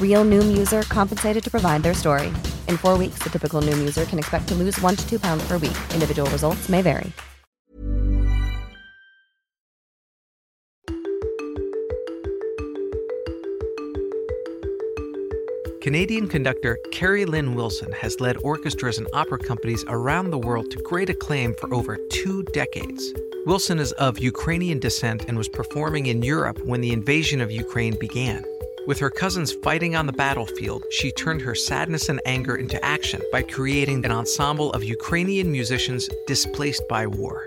Real Noom user compensated to provide their story. In four weeks, the typical Noom user can expect to lose one to two pounds per week. Individual results may vary. Canadian conductor Keri-Lynn Wilson has led orchestras and opera companies around the world to great acclaim for over two decades. Wilson is of Ukrainian descent and was performing in Europe when the invasion of Ukraine began. With her cousins fighting on the battlefield, she turned her sadness and anger into action by creating an ensemble of Ukrainian musicians displaced by war.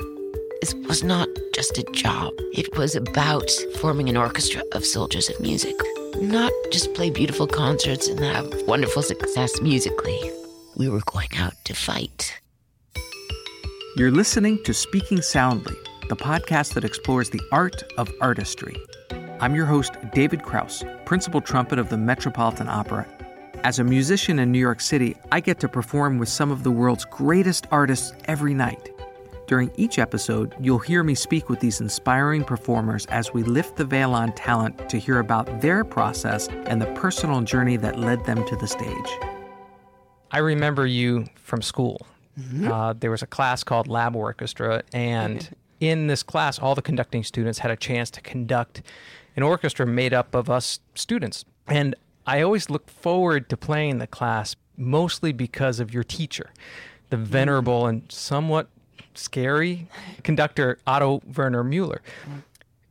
This was not just a job, it was about forming an orchestra of soldiers of music. Not just play beautiful concerts and have wonderful success musically. We were going out to fight. You're listening to Speaking Soundly, the podcast that explores the art of artistry. I'm your host, David Krauss, principal trumpet of the Metropolitan Opera. As a musician in New York City, I get to perform with some of the world's greatest artists every night. During each episode, you'll hear me speak with these inspiring performers as we lift the veil on talent to hear about their process and the personal journey that led them to the stage. I remember you from school. Mm-hmm. Uh, there was a class called Lab Orchestra, and in this class, all the conducting students had a chance to conduct an orchestra made up of us students. And I always looked forward to playing the class mostly because of your teacher, the mm. venerable and somewhat scary conductor Otto Werner Mueller.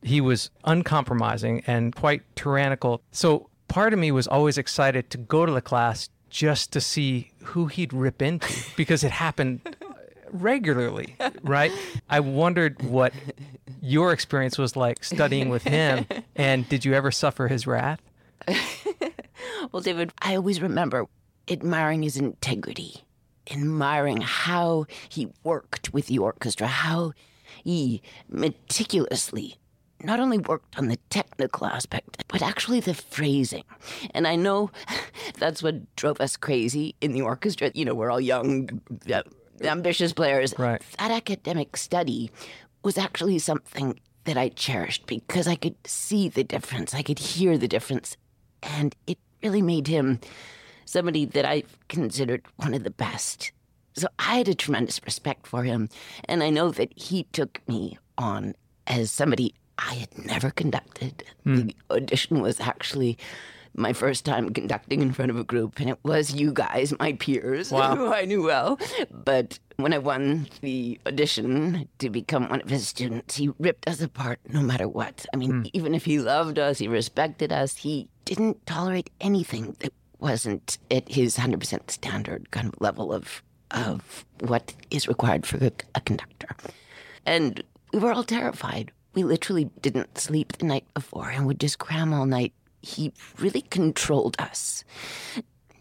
He was uncompromising and quite tyrannical. So part of me was always excited to go to the class just to see who he'd rip into because it happened regularly, right? I wondered what your experience was like studying with him and did you ever suffer his wrath? well, David, I always remember admiring his integrity admiring how he worked with the orchestra, how he meticulously not only worked on the technical aspect, but actually the phrasing. And I know that's what drove us crazy in the orchestra. You know, we're all young, uh, ambitious players. Right. That academic study was actually something that I cherished because I could see the difference, I could hear the difference, and it really made him somebody that I've considered one of the best. So I had a tremendous respect for him. And I know that he took me on as somebody I had never conducted. Mm. The audition was actually my first time conducting in front of a group, and it was you guys, my peers, wow. who I knew well. But when I won the audition to become one of his students, he ripped us apart no matter what. I mean, mm. even if he loved us, he respected us, he didn't tolerate anything that wasn't at his 100% standard kind of level of of what is required for a, a conductor. And we were all terrified. We literally didn't sleep the night before and would just cram all night. He really controlled us.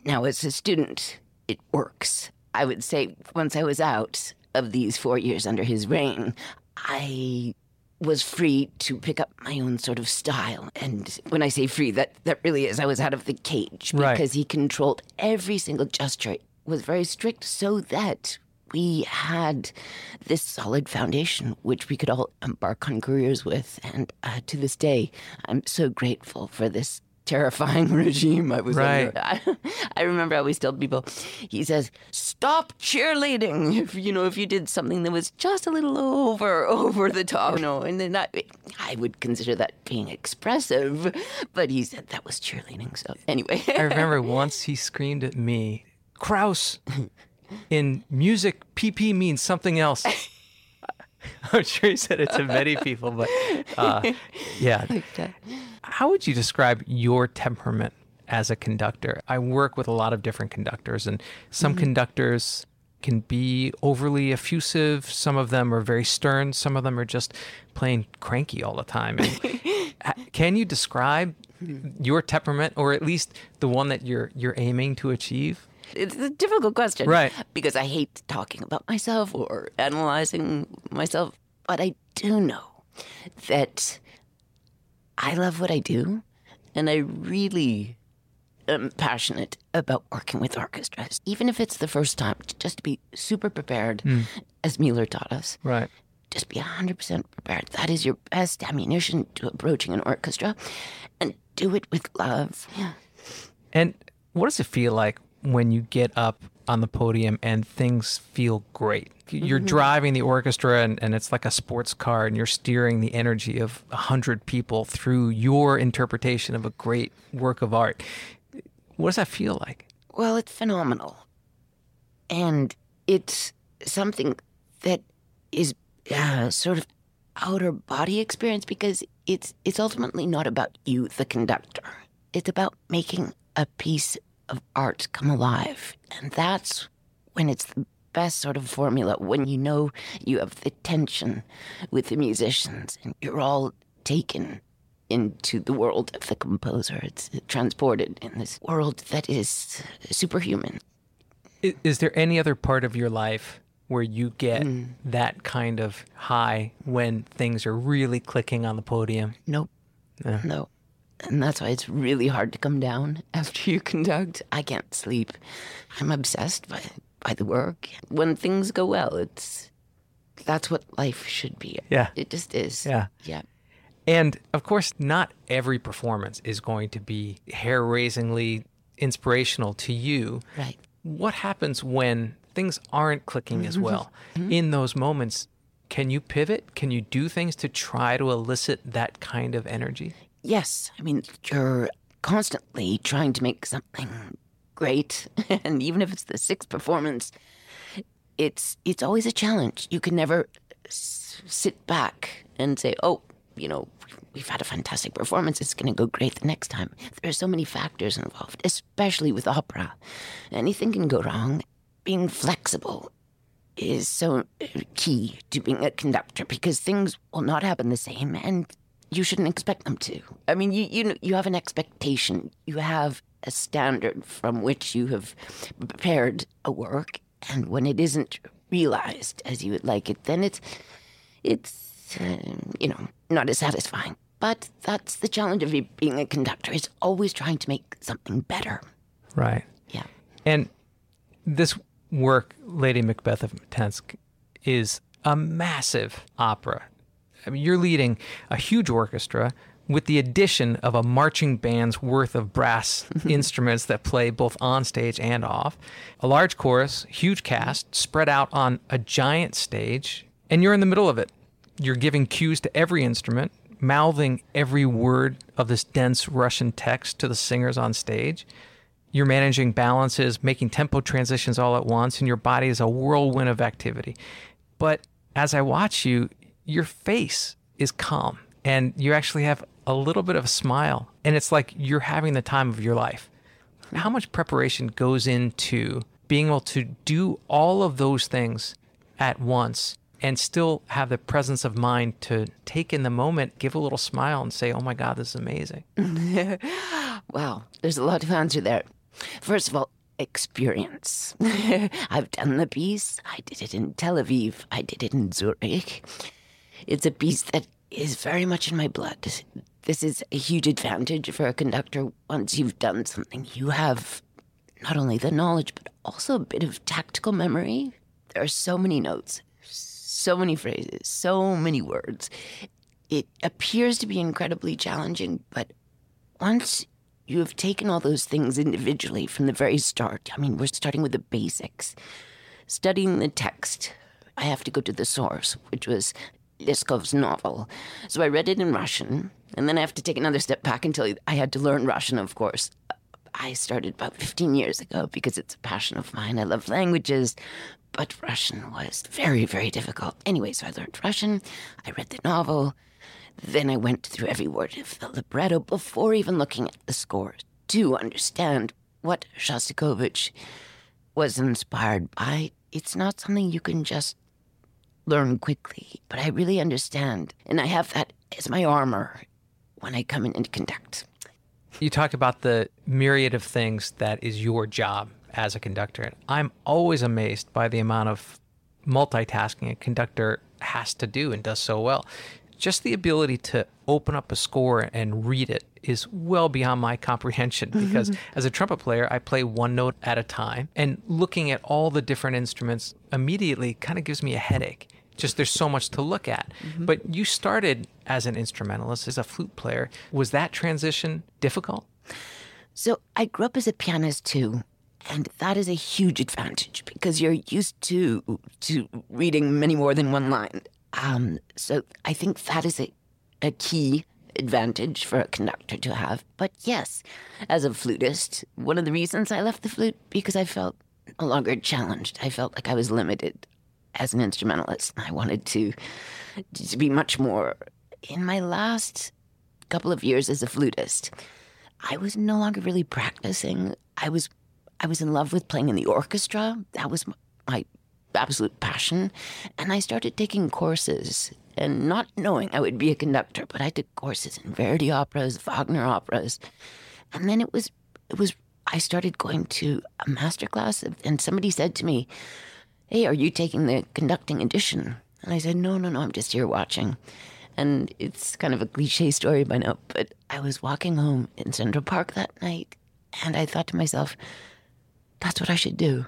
Now, as a student, it works. I would say once I was out of these four years under his reign, I was free to pick up my own sort of style. And when I say free, that, that really is I was out of the cage Right. because he controlled every single gesture. Was very strict so that we had this solid foundation which we could all embark on careers with. And uh, to this day, I'm so grateful for this terrifying regime I was Right. under. I, remember I always tell people, he says, "Stop cheerleading." If you know, if you did something that was just a little over over the top, you know, and then I, I would consider that being expressive, but he said that was cheerleading. So anyway, I remember once he screamed at me, Krauss, in music, PP means something else. I'm sure he said it to many people, but uh, yeah. How would you describe your temperament as a conductor? I work with a lot of different conductors, and some conductors can be overly effusive. Some of them are very stern. Some of them are just plain cranky all the time. And can you describe your temperament, or at least the one that you're you're aiming to achieve? It's a difficult question, Right. Because I hate talking about myself or analyzing myself, but I do know that I love what I do, and I really am passionate about working with orchestras, even if it's the first time. Just to be super prepared, hmm. as Mueller taught us. Right. Just be 100% prepared. That is your best ammunition to approaching an orchestra, and do it with love. Yeah. And what does it feel like when you get up on the podium and things feel great? You're driving the orchestra and, and it's like a sports car and you're steering the energy of a hundred people through your interpretation of a great work of art. What does that feel like? Well, it's phenomenal. And it's something that is uh, sort of outer body experience because it's it's ultimately not about you, the conductor. It's about making a piece of art come alive. And that's when it's the best sort of formula, when you know you have the tension with the musicians and you're all taken into the world of the composer. It's transported in this world that is superhuman. Is there any other part of your life where you get hmm. that kind of high when things are really clicking on the podium? Nope. No. And that's why it's really hard to come down after you conduct. I can't sleep. I'm obsessed by by the work. When things go well, it's that's what life should be. Yeah. It just is. Yeah. Yeah. And of course, not every performance is going to be hair raisingly inspirational to you. Right. What happens when things aren't clicking as well? Mm-hmm. In those moments, can you pivot? Can you do things to try to elicit that kind of energy? Yes. I mean, you're constantly trying to make something great, and even if it's the sixth performance, it's it's always a challenge. You can never s- sit back and say, "Oh, you know, we've had a fantastic performance. It's going to go great the next time." There are so many factors involved, especially with opera. Anything can go wrong. Being flexible is so uh, key to being a conductor because things will not happen the same and you shouldn't expect them to. I mean, you you you have an expectation. You have a standard from which you have prepared a work and when it isn't realized as you would like it, then it's it's uh, you know, not as satisfying. But that's the challenge of being a conductor. Is always trying to make something better. Right. Yeah. And this work, Lady Macbeth of Mtsensk, is a massive opera. I mean, you're leading a huge orchestra with the addition of a marching band's worth of brass instruments that play both on stage and off, a large chorus, huge cast spread out on a giant stage, and you're in the middle of it. You're giving cues to every instrument, mouthing every word of this dense Russian text to the singers on stage. You're managing balances, making tempo transitions all at once, and your body is a whirlwind of activity. But as I watch you, your face is calm and you actually have a little bit of a smile, and it's like you're having the time of your life. How much preparation goes into being able to do all of those things at once and still have the presence of mind to take in the moment, give a little smile, and say, Oh my God, this is amazing? Wow, there's a lot to answer there. First of all, experience. I've done the piece. I did it in Tel Aviv. I did it in Zurich. It's a piece that is very much in my blood. This is a huge advantage for a conductor. Once you've done something, you have not only the knowledge, but also a bit of tactical memory. There are so many notes, so many phrases, so many words. It appears to be incredibly challenging, but once you have taken all those things individually from the very start, I mean, we're starting with the basics, studying the text. I have to go to the source, which was Leskov's novel. So I read it in Russian, and then I have to take another step back until I had to learn Russian, of course. I started about 15 years ago because it's a passion of mine. I love languages, but Russian was very, very difficult. Anyway, so I learned Russian, I read the novel, then I went through every word of the libretto before even looking at the score to understand what Shostakovich was inspired by. It's not something you can just learn quickly, but I really understand. And I have that as my armor when I come in and conduct. You talk about the myriad of things that is your job as a conductor. And I'm always amazed by the amount of multitasking a conductor has to do and does so well. Just the ability to open up a score and read it is well beyond my comprehension mm-hmm. because as a trumpet player, I play one note at a time. And looking at all the different instruments immediately kind of gives me a headache just there's so much to look at. Mm-hmm. But you started as an instrumentalist, as a flute player. Was that transition difficult? So I grew up as a pianist too. And that is a huge advantage because you're used to to reading many more than one line. Um, so I think that is a, a key advantage for a conductor to have. But yes, as a flutist, one of the reasons I left the flute because I felt no longer challenged. I felt like I was limited as an instrumentalist. I wanted to to be much more. In my last couple of years as a flutist, I was no longer really practicing. I was I was in love with playing in the orchestra. That was my absolute passion, and I started taking courses and not knowing I would be a conductor, but I took courses in Verdi operas, Wagner operas, and then it was it was I started going to a master class, and somebody said to me, hey, are you taking the conducting edition? And I said, no, no, no, I'm just here watching. And it's kind of a cliche story by now, but I was walking home in Central Park that night and I thought to myself, that's what I should do.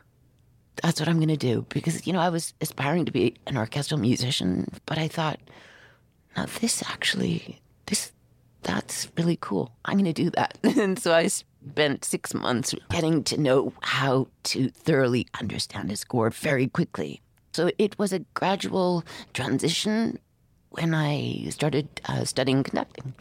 That's what I'm going to do. Because, you know, I was aspiring to be an orchestral musician, but I thought, now this actually, this, that's really cool. I'm going to do that. and so I spent six months getting to know how to thoroughly understand a score very quickly. So it was a gradual transition when I started uh, studying conducting.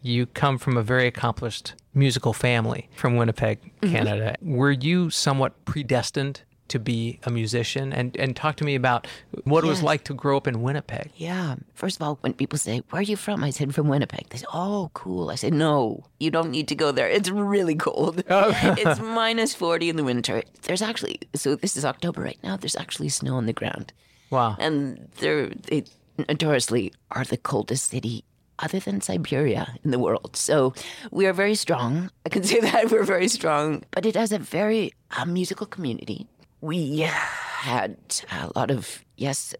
You come from a very accomplished musical family from Winnipeg, Canada. Mm-hmm. Were you somewhat predestined to be a musician and, and talk to me about what yes. it was like to grow up in Winnipeg. Yeah. First of all, when people say, Where are you from? I said, From Winnipeg. They say, Oh, cool. I said, No, you don't need to go there. It's really cold. Oh. it's minus 40 in the winter. There's actually, so this is October right now, there's actually snow on the ground. Wow. And they're, they notoriously are the coldest city other than Siberia in the world. So we are very strong. I can say that we're very strong, but it has a very uh, musical community we had a lot of, yes,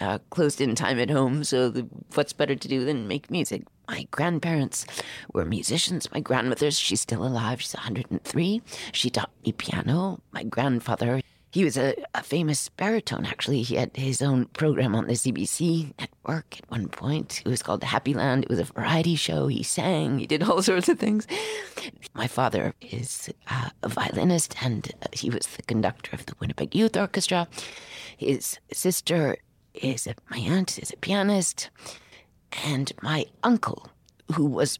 uh, closed in time at home. So, the, what's better to do than make music? My grandparents were musicians. My grandmother, she's still alive. She's 103. She taught me piano. My grandfather, he was a, a, famous baritone, actually. He had his own program on the CBC network at one point. It was called Happy Land. It was a variety show. He sang, he did all sorts of things. My father is uh, a violinist, and uh, he was the conductor of the Winnipeg Youth Orchestra. His sister is a, my aunt is a pianist, and my uncle, who was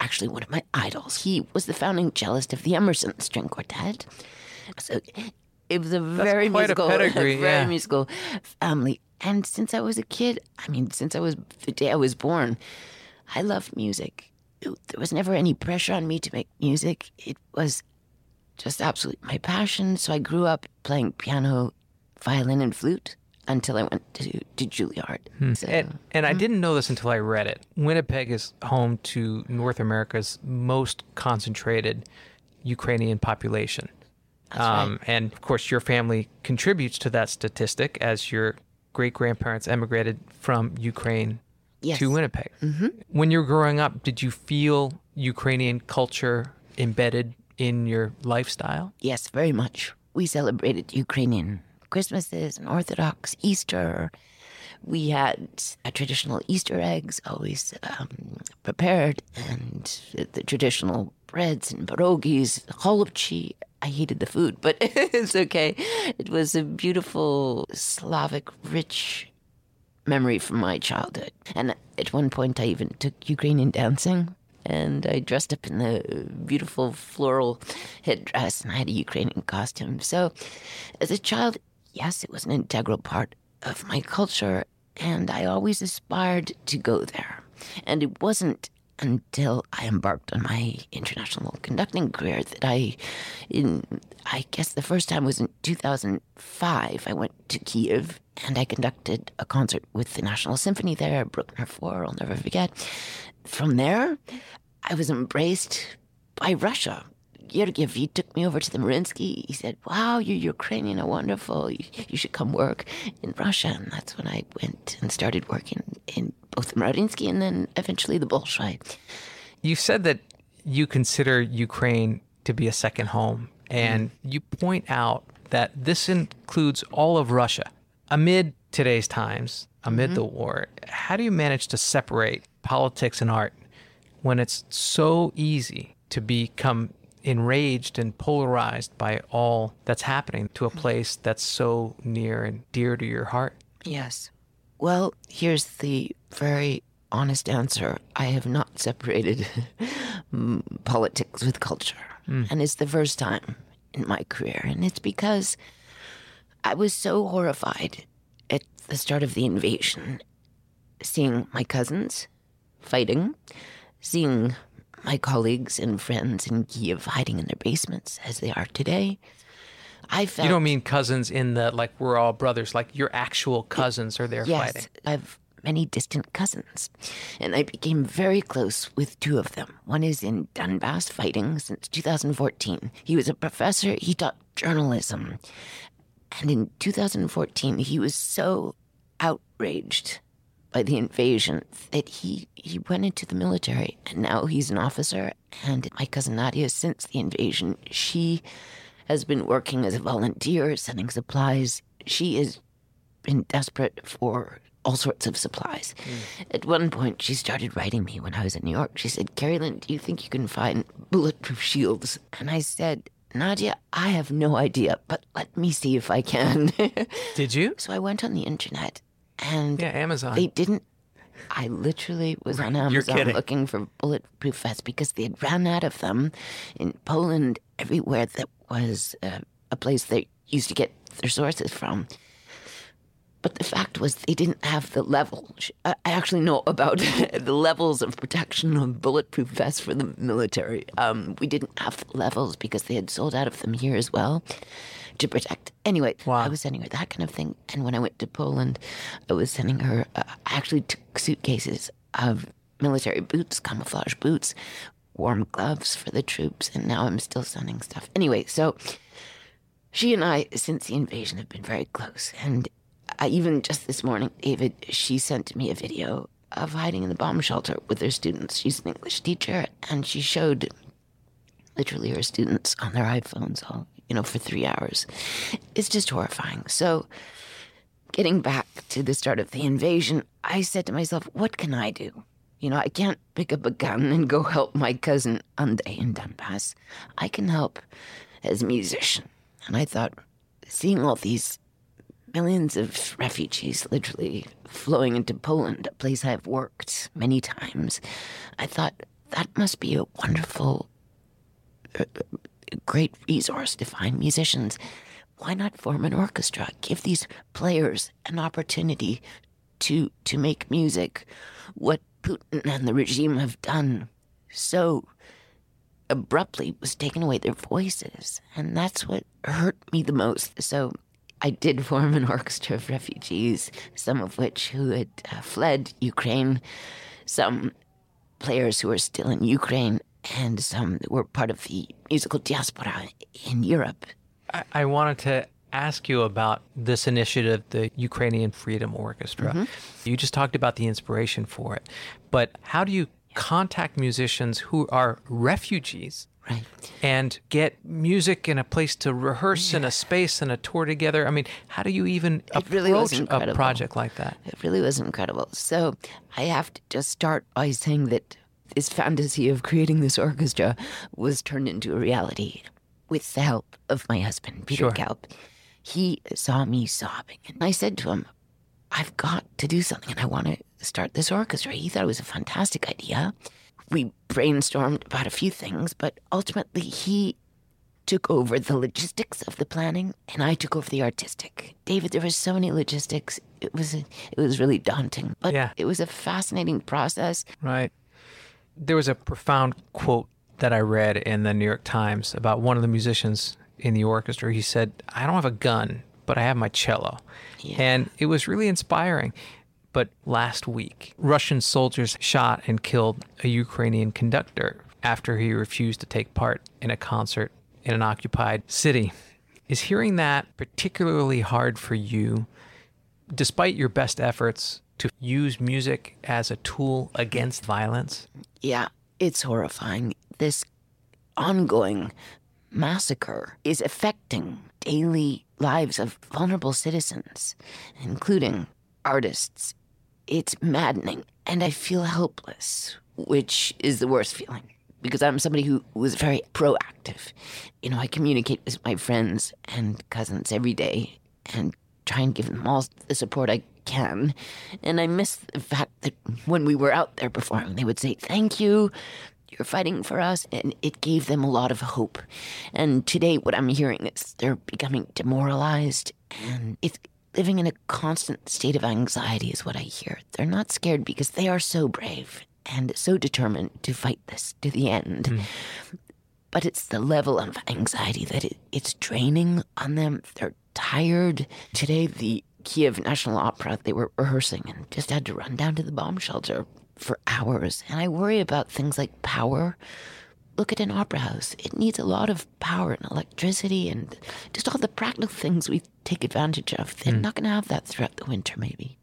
actually one of my idols, he was the founding cellist of the Emerson String Quartet. So it was a very musical, a pedigree, very yeah. musical family. And since I was a kid, I mean, since I was the day I was born, I loved music. It, there was never any pressure on me to make music. It was just absolutely my passion. So I grew up playing piano, violin, and flute until I went to, to Juilliard. Hmm. So, and, and hmm. I didn't know this until I read it. Winnipeg is home to North America's most concentrated Ukrainian population. Um, and of course, your family contributes to that statistic as your great grandparents emigrated from Ukraine Yes. to Winnipeg. Mm-hmm. When you were growing up, did you feel Ukrainian culture embedded in your lifestyle? Yes, very much. We celebrated Ukrainian Christmases and Orthodox Easter. We had traditional Easter eggs always um, prepared, and the traditional breads and pierogies, cholubchi. I hated the food, but it's okay. It was a beautiful Slavic, rich memory from my childhood. And at one point, I even took Ukrainian dancing. And I dressed up in the beautiful floral headdress and I had a Ukrainian costume. So, as a child, yes, it was an integral part of my culture. And I always aspired to go there. And it wasn't until I embarked on my international conducting career that I, in I guess the first time was in 2005. I went to Kiev and I conducted a concert with the National Symphony there, Bruckner 4, I'll never forget. From there, I was embraced by Russia. Gergiev, he took me over to the Mariinsky. He said, Wow, you're Ukrainian, how wonderful. You, you should come work in Russia. And that's when I went and started working in both the Mariinsky and then eventually the Bolshoi. You said that you consider Ukraine to be a second home, and mm-hmm. you point out that this includes all of Russia. Amid today's times, amid mm-hmm. the war, how do you manage to separate politics and art when it's so easy to become enraged and polarized by all that's happening to a place that's so near and dear to your heart? Yes. Well, here's the very honest answer. I have not separated mm, politics with culture. And it's the first time in my career. And it's because I was so horrified at the start of the invasion, seeing my cousins fighting, seeing my colleagues and friends in Kiev hiding in their basements as they are today. I felt You don't mean cousins in the like we're all brothers, like your actual cousins are there yes, fighting. I have many distant cousins, and I became very close with two of them. One is in Donbass fighting since 2014. He was a professor, he taught journalism. And in 2014, he was so outraged by the invasion that he, he went into the military, and now he's an officer. And my cousin Nadia, since the invasion, she has been working as a volunteer, sending supplies. She has been desperate for all sorts of supplies. Hmm. At one point, she started writing me when I was in New York. She said, Keri-Lynn, do you think you can find bulletproof shields? And I said, Nadia, I have no idea, but let me see if I can. Did you? so I went on the internet and Yeah, Amazon. they didn't. I literally was on Amazon looking for bulletproof vests because they had ran out of them in Poland, everywhere that was uh, a place they used to get their sources from. But the fact was, they didn't have the level. I I actually know about the levels of protection of bulletproof vests for the military. Um, we didn't have the levels because they had sold out of them here as well to protect. Anyway, I was sending her that kind of thing. And when I went to Poland, I was sending her, uh, I actually took suitcases of military boots, camouflage boots, warm gloves for the troops. And now I'm still sending stuff. Anyway, so she and I, since the invasion, have been very close. And I, even just this morning, David, she sent me a video of hiding in the bomb shelter with her students. She's an English teacher, and she showed literally her students on their iPhones all, you know, for three hours. It's just horrifying. So, getting back to the start of the invasion, I said to myself, what can I do? You know, I can't pick up a gun and go help my cousin Ande in Donbass. I can help as a musician. And I thought, seeing all these millions of refugees literally flowing into Poland, a place I've worked many times, I thought that must be a wonderful, uh, great resource to find musicians. Why not form an orchestra? Give these players an opportunity to to make music. What Putin and the regime have done so abruptly was taking away their voices, and that's what hurt me the most. So I did form an orchestra of refugees, some of which who had uh, fled Ukraine, some players who are still in Ukraine, and some were part of the musical diaspora in Europe. I, I wanted to ask you about this initiative, the Ukrainian Freedom Orchestra. Mm-hmm. You just talked about the inspiration for it, but how do you contact musicians who are refugees Right. and get music and a place to rehearse and a space and a tour together? I mean, how do you even It really was approach a project like that? It really was incredible. So I have to just start by saying that this fantasy of creating this orchestra was turned into a reality with the help of my husband, Peter Sure. Gelb. He saw me sobbing, and I said to him, I've got to do something, and I want to start this orchestra. He thought it was a fantastic idea. We brainstormed about a few things, but ultimately he took over the logistics of the planning and I took over the artistic. David, there was so many logistics. It was it was really daunting, but Yeah. it was a fascinating process. Right. There was a profound quote that I read in the New York Times about one of the musicians in the orchestra. He said, I don't have a gun, but I have my cello. And it was really inspiring. But last week, Russian soldiers shot and killed a Ukrainian conductor after he refused to take part in a concert in an occupied city. Is hearing that particularly hard for you, despite your best efforts to use music as a tool against violence? Yeah, it's horrifying. This ongoing massacre is affecting daily lives of vulnerable citizens, including artists. It's maddening, and I feel helpless, which is the worst feeling because I'm somebody who was very proactive. You know, I communicate with my friends and cousins every day and try and give them all the support I can. And I miss the fact that when we were out there performing, they would say, Thank you. You're fighting for us. And it gave them a lot of hope. And today, what I'm hearing is they're becoming demoralized and it's living in a constant state of anxiety, is what I hear. They're not scared because they are so brave and so determined to fight this to the end. Hmm. But it's the level of anxiety that it, it's draining on them. They're tired. Today, the Kiev National Opera, they were rehearsing and just had to run down to the bomb shelter for hours. And I worry about things like power. Look at an opera house. It needs a lot of power and electricity and just all the practical things we take advantage of. They're hmm. not going to have that throughout the winter, maybe.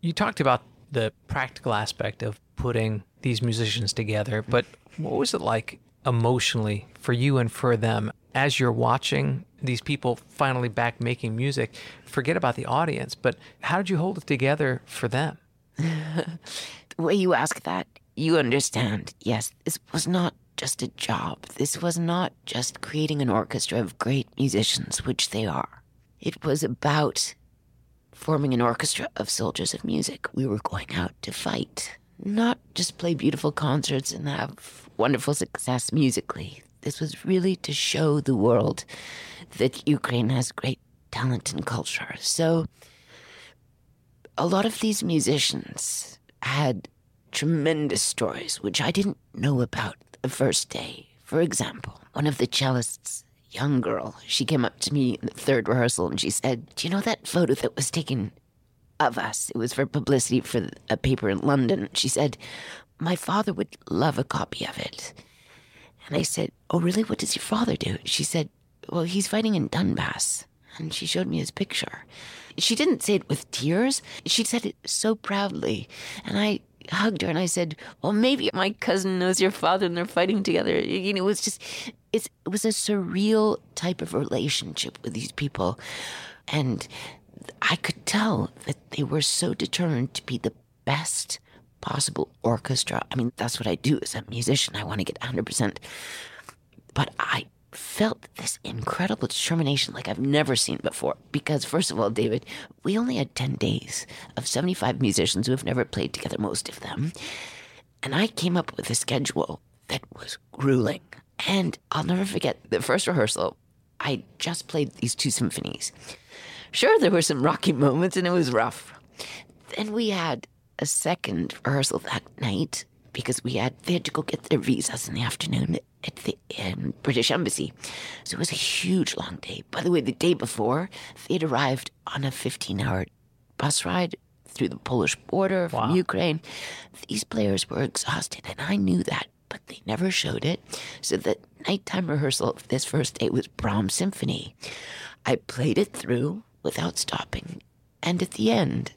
You talked about the practical aspect of putting these musicians together, but what was it like emotionally for you and for them as you're watching these people finally back making music? Forget about the audience, but how did you hold it together for them? the way you ask that, you understand. Yes, this was not just a job. This was not just creating an orchestra of great musicians, which they are. It was about forming an orchestra of soldiers of music. We were going out to fight, not just play beautiful concerts and have wonderful success musically. This was really to show the world that Ukraine has great talent and culture. So, a lot of these musicians had tremendous stories which I didn't know about the first day. For example, one of the cellists, young girl, she came up to me in the third rehearsal and she said, Do you know that photo that was taken of us? It was for publicity for a paper in London. She said, My father would love a copy of it. And I said, Oh, really? What does your father do? She said, Well, he's fighting in Donbass. And she showed me his picture. She didn't say it with tears. She said it so proudly. And I hugged her and I said, Well, maybe my cousin knows your father and they're fighting together. You know, it was just, it was a surreal type of relationship with these people. And I could tell that they were so determined to be the best possible orchestra. I mean, that's what I do as a musician. I want to get 100%. But I felt this incredible determination like I've never seen before. Because, first of all, David, we only had 10 days of 75 musicians who have never played together, most of them. And I came up with a schedule that was grueling. And I'll never forget the first rehearsal, I just played these two symphonies. Sure, there were some rocky moments and it was rough. Then we had a second rehearsal that night because we had they had to go get their visas in the afternoon at the um, British Embassy. So it was a huge long day. By the way, the day before, they'd arrived on a 15 hour bus ride through the Polish border from Ukraine. These players were exhausted, and I knew that. but they never showed it. So the nighttime rehearsal of this first day was Brahms Symphony. I played it through without stopping, and at the end,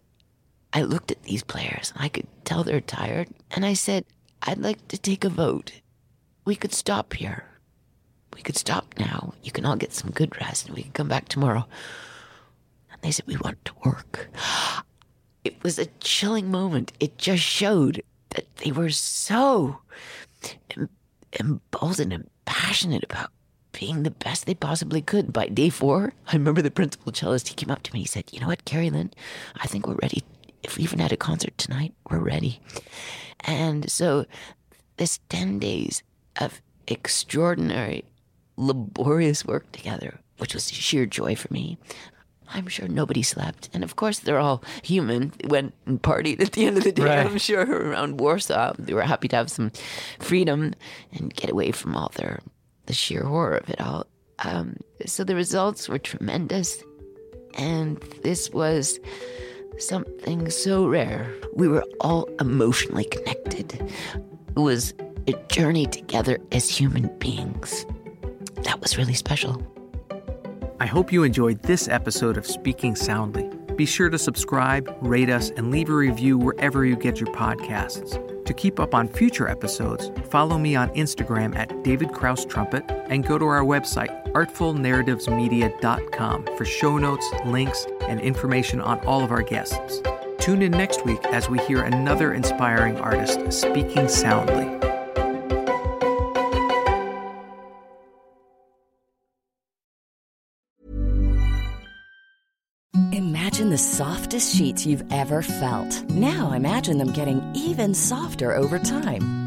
I looked at these players and I could tell they're tired, and I said, I'd like to take a vote. We could stop here. We could stop now. You can all get some good rest and we can come back tomorrow. And they said, We want to work. It was a chilling moment. It just showed that they were so em- emboldened and passionate about being the best they possibly could. By day four, I remember the principal cellist, he came up to me and he said, You know what, Keri-Lynn, I think we're ready. If we even had a concert tonight, we're ready. And so this 10 days of extraordinary, laborious work together, which was sheer joy for me. I'm sure nobody slept. And of course, they're all human. They went and partied at the end of the day, Right. I'm sure, around Warsaw. They were happy to have some freedom and get away from all their, the sheer horror of it all. Um, so the results were tremendous. And this was something so rare. We were all emotionally connected. It was a journey together as human beings. That was really special. I hope you enjoyed this episode of Speaking Soundly. Be sure to subscribe, rate us, and leave a review wherever you get your podcasts. To keep up on future episodes, follow me on Instagram at David Krauss Trumpet and go to our website, artfulnarrativesmedia.com, for show notes, links, and information on all of our guests. Tune in next week as we hear another inspiring artist speaking soundly. Imagine the softest sheets you've ever felt. Now imagine them getting even softer over time.